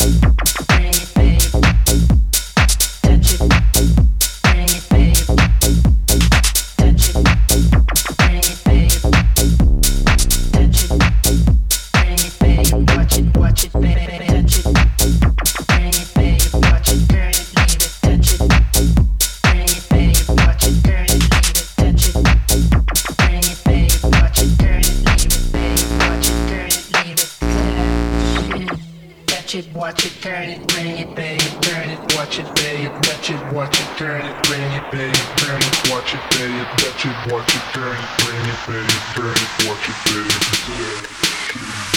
Anything. watch it, turn it, bring it, bang it, turn it, watch it, bang it, touch it, watch it, turn it, bring it, bang it, turn it, watch it, bang it, touch it, watch it, turn it, bring it, bang it, turn it, watch it, bang it, turn it.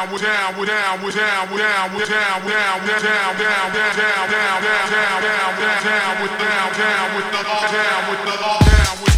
Down, we're down, we're down, we're down, we're down, we're down, we're down, we're down, we're down.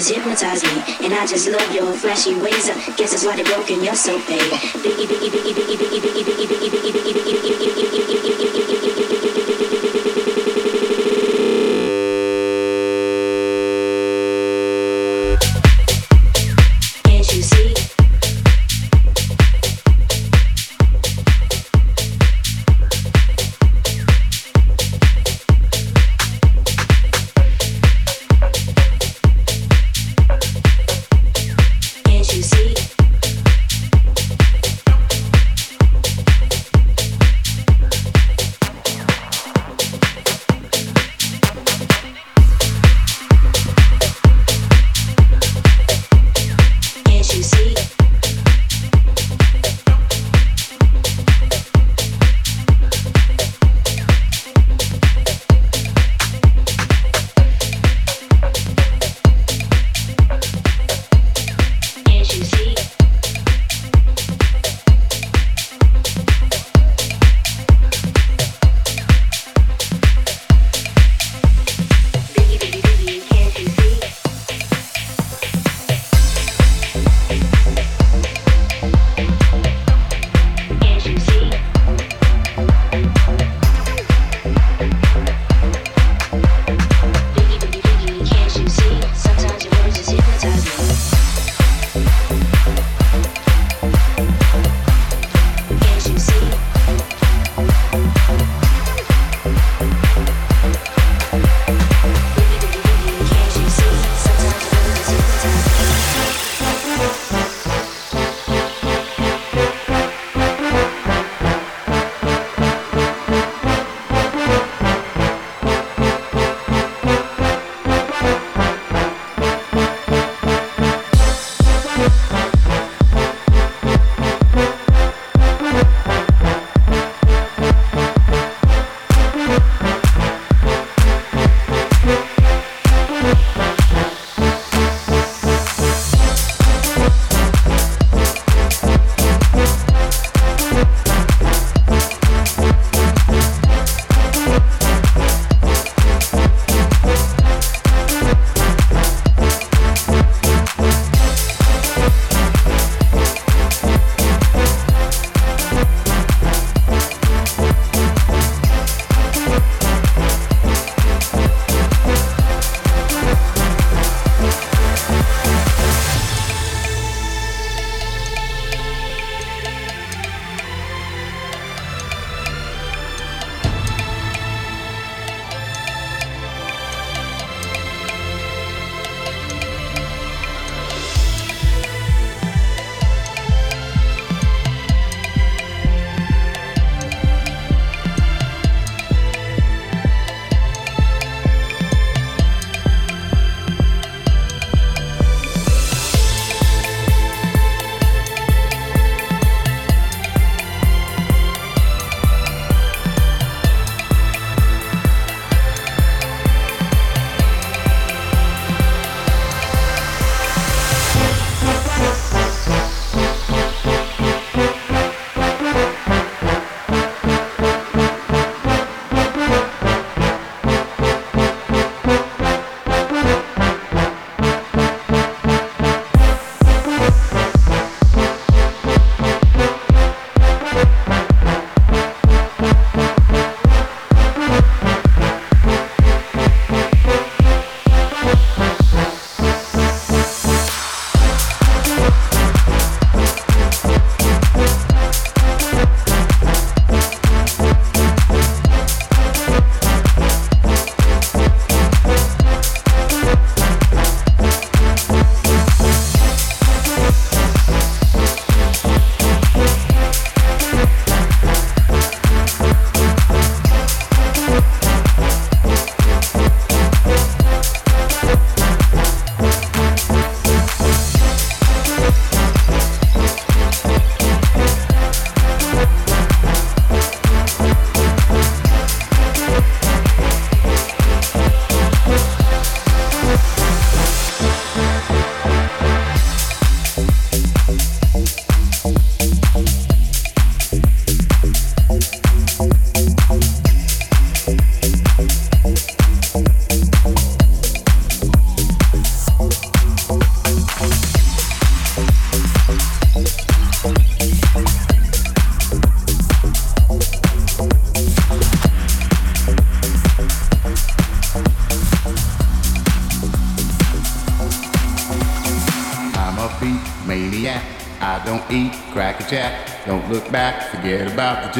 just hypnotize me, and I just love your flashy ways. I guess that's why they broke in your so big. Biggie, biggie, biggie, biggie, biggie, biggie, biggie, biggie, biggie.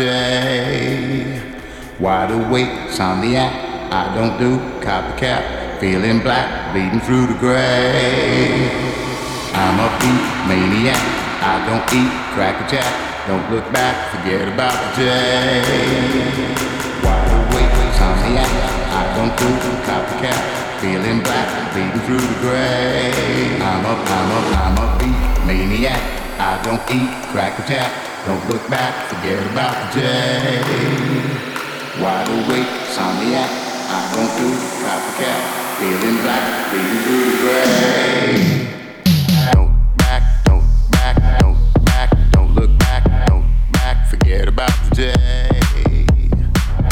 Day. Wide awake, insomniac. I don't do copycat. Feeling black, bleeding through the gray. I'm a beat maniac. I don't eat cracker jack. Don't look back, forget about the day. Wide awake, insomniac. I don't do copycat. Feeling black, bleeding through the gray. I'm a, I'm a, I'm a beat maniac. I don't eat cracker jack. Don't look back, forget about the day. Wide awake, insomniac. I don't do copycat. Feeling black, bleeding through the gray. Don't back, don't back, don't back, don't look back, don't back, forget about the day.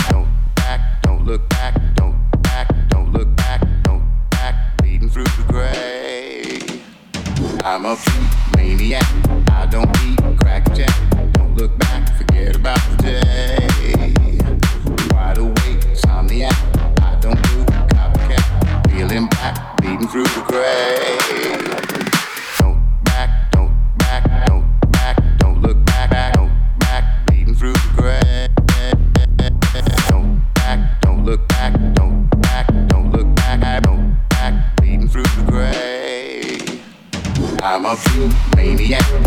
Don't back, don't look back, don't back, don't look back. Don't back, leaving through the gray I'm a maniac. Maniac.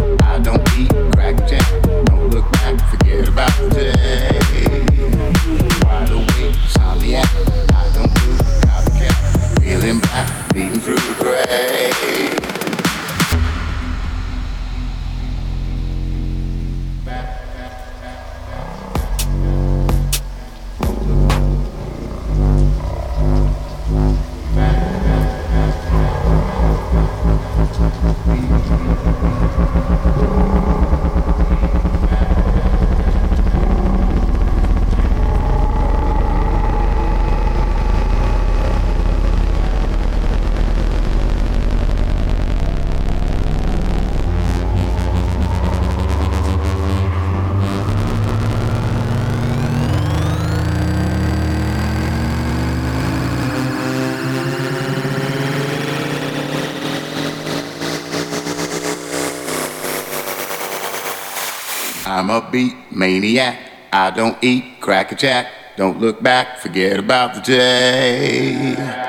I'm a beat maniac. I don't eat cracker jack. Don't look back, forget about the day.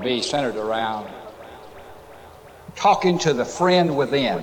Be centered around talking to the friend within.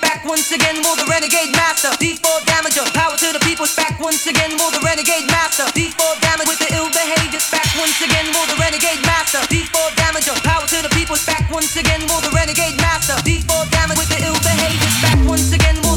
Back once again for the renegade master. D4 damager, power to the people. Back once again for the renegade master. D4 damage with the ill behavior. Back once again for the renegade master. D4 damager, power to the people. Back once again for the renegade master. D4 damage with the ill behavior. Back once again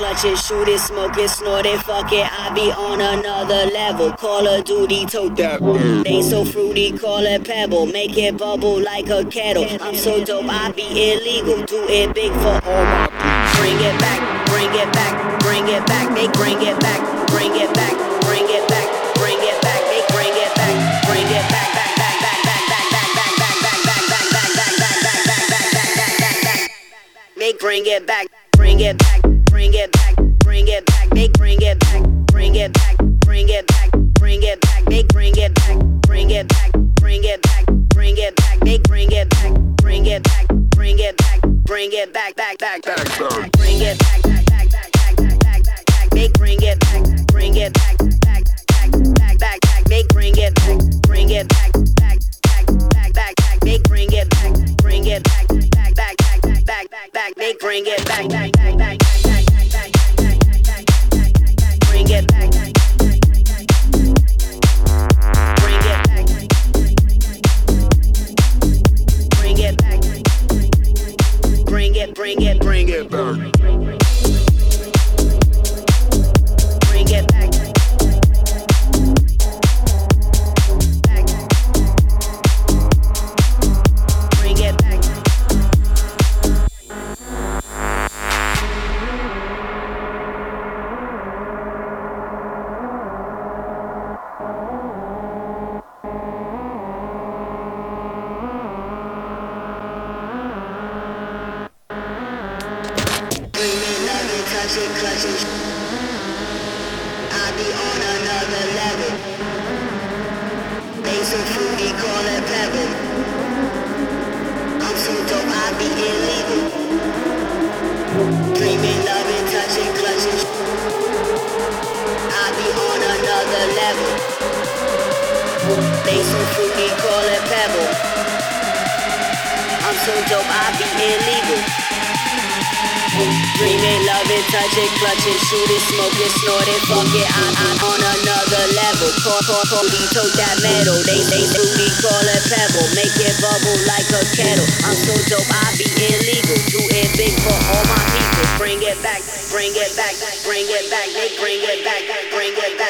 clutch it, shoot it, smoke it, snort it, fuck it. I be on another level. Call of Duty, tote that. They so fruity, call it pebble. Make it bubble like a kettle. I'm so dope, I be illegal. Do it big for all my Bring it back, bring it back, bring it back. They bring it back, bring it back, bring it back, bring it back. Bring it back, bring it back, back, back, back, back, back, back, back, back, back, back, back, back, back, back, back, back, back, back, back. They bring it back, bring it back bring it back, bring it back, they bring it back, bring it back, bring it back, bring it back, they bring it back, bring it back, bring it back, bring it back, they bring it back, bring it back, bring it back, bring it back, back, back, back, back, bring it back, back, back, back, back, back, back, back, they bring it back, bring it back, back, back, back, back, back, they bring it back, bring it back, back, back, back, back, back, they bring it back, bring it back, back, back, back, back, back, back, they bring it back, back, back, back bring it, bring it bring it back. They so fruity, call it pebble. I'm so dope, I be illegal. Dreaming, loving, touching, clutching, shooting, smoking, snorting, fuck it, I, I'm on another level. Call, call, Cody, tote that metal. They, they, fruity, call it pebble. Make it bubble like a kettle. I'm so dope, I be illegal. Do it big for all my people. Bring it back, bring it back, bring it back, they bring it back, bring it back,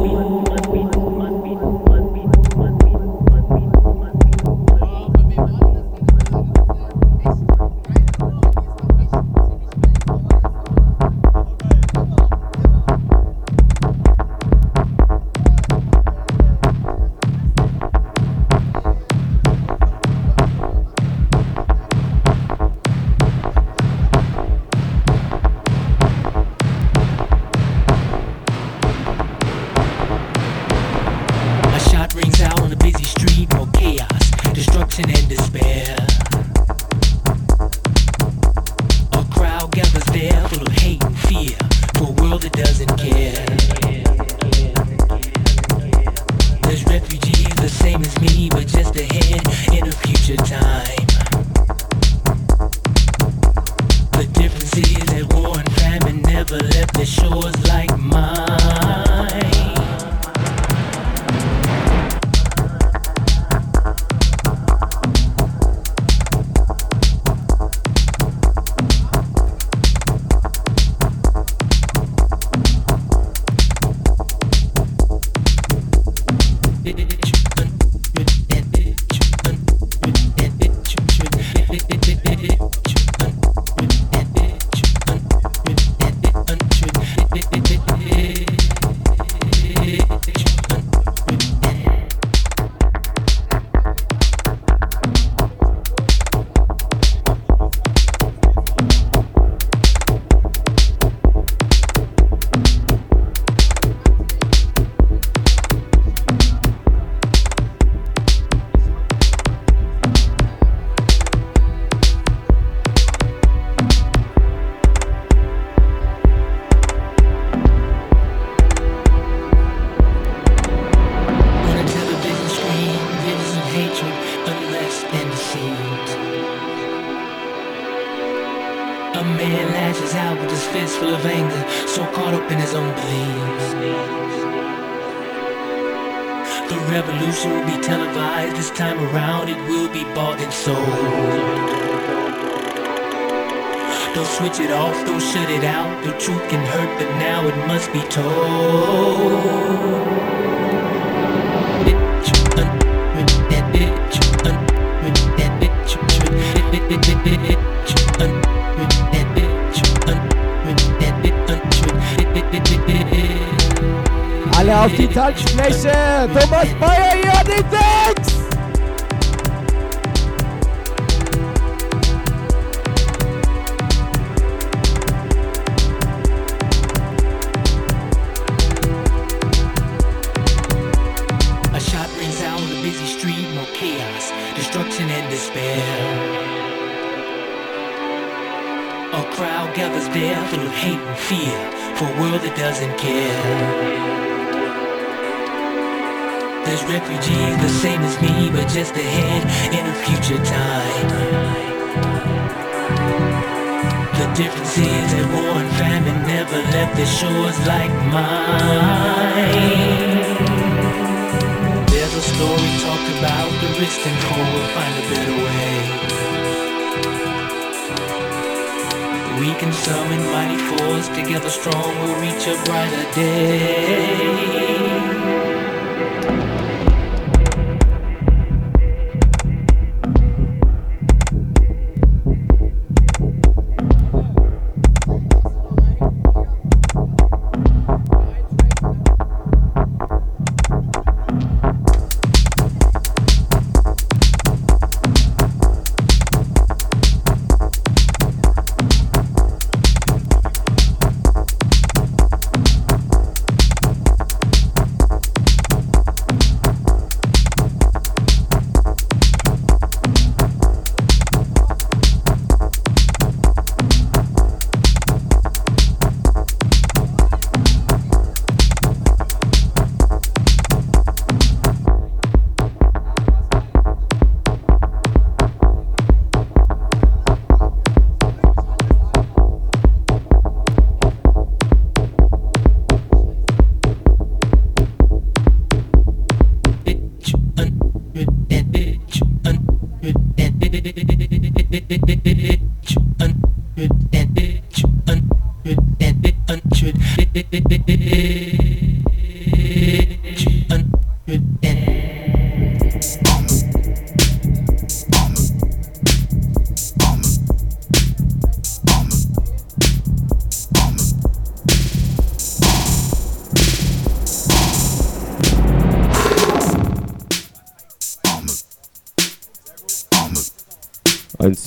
Refugees the same as me, but just ahead in a future time. The difference is that war and famine never left their shores like mine. There's a story talked about the rich and poor will find a better way. We can summon mighty force together strong we'll reach a brighter day.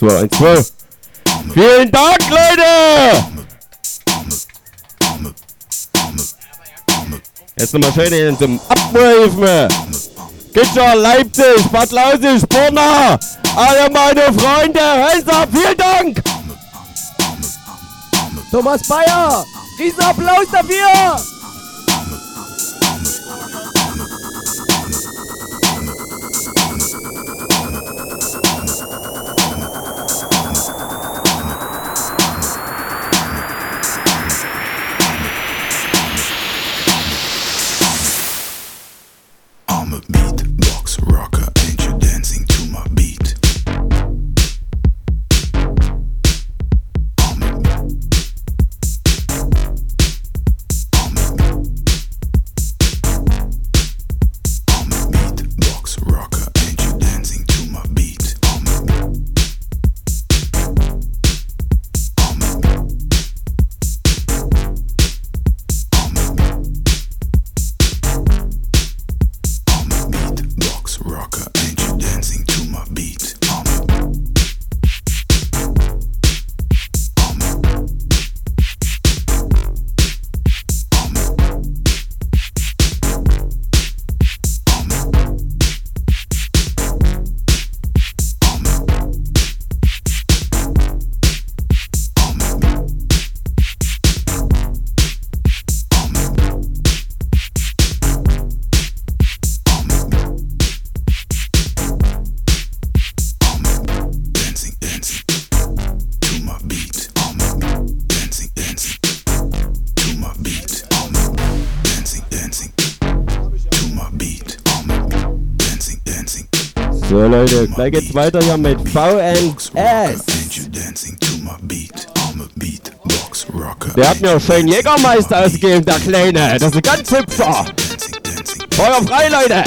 Eins, zwei, eins, zwei. Vielen Dank, Leute! Jetzt nochmal schön in zum Abwürfen. Gitscher, Leipzig, Bad Lausig, Borna. Alle meine Freunde, Hands vielen Dank! Thomas Bayer, Riesenapplaus dafür! Leute, gleich geht's weiter hier mit VNS. Der hat mir schön Jägermeister ausgegeben, der Kleine. Das ist ein ganz hübscher. Feuer frei, Leute.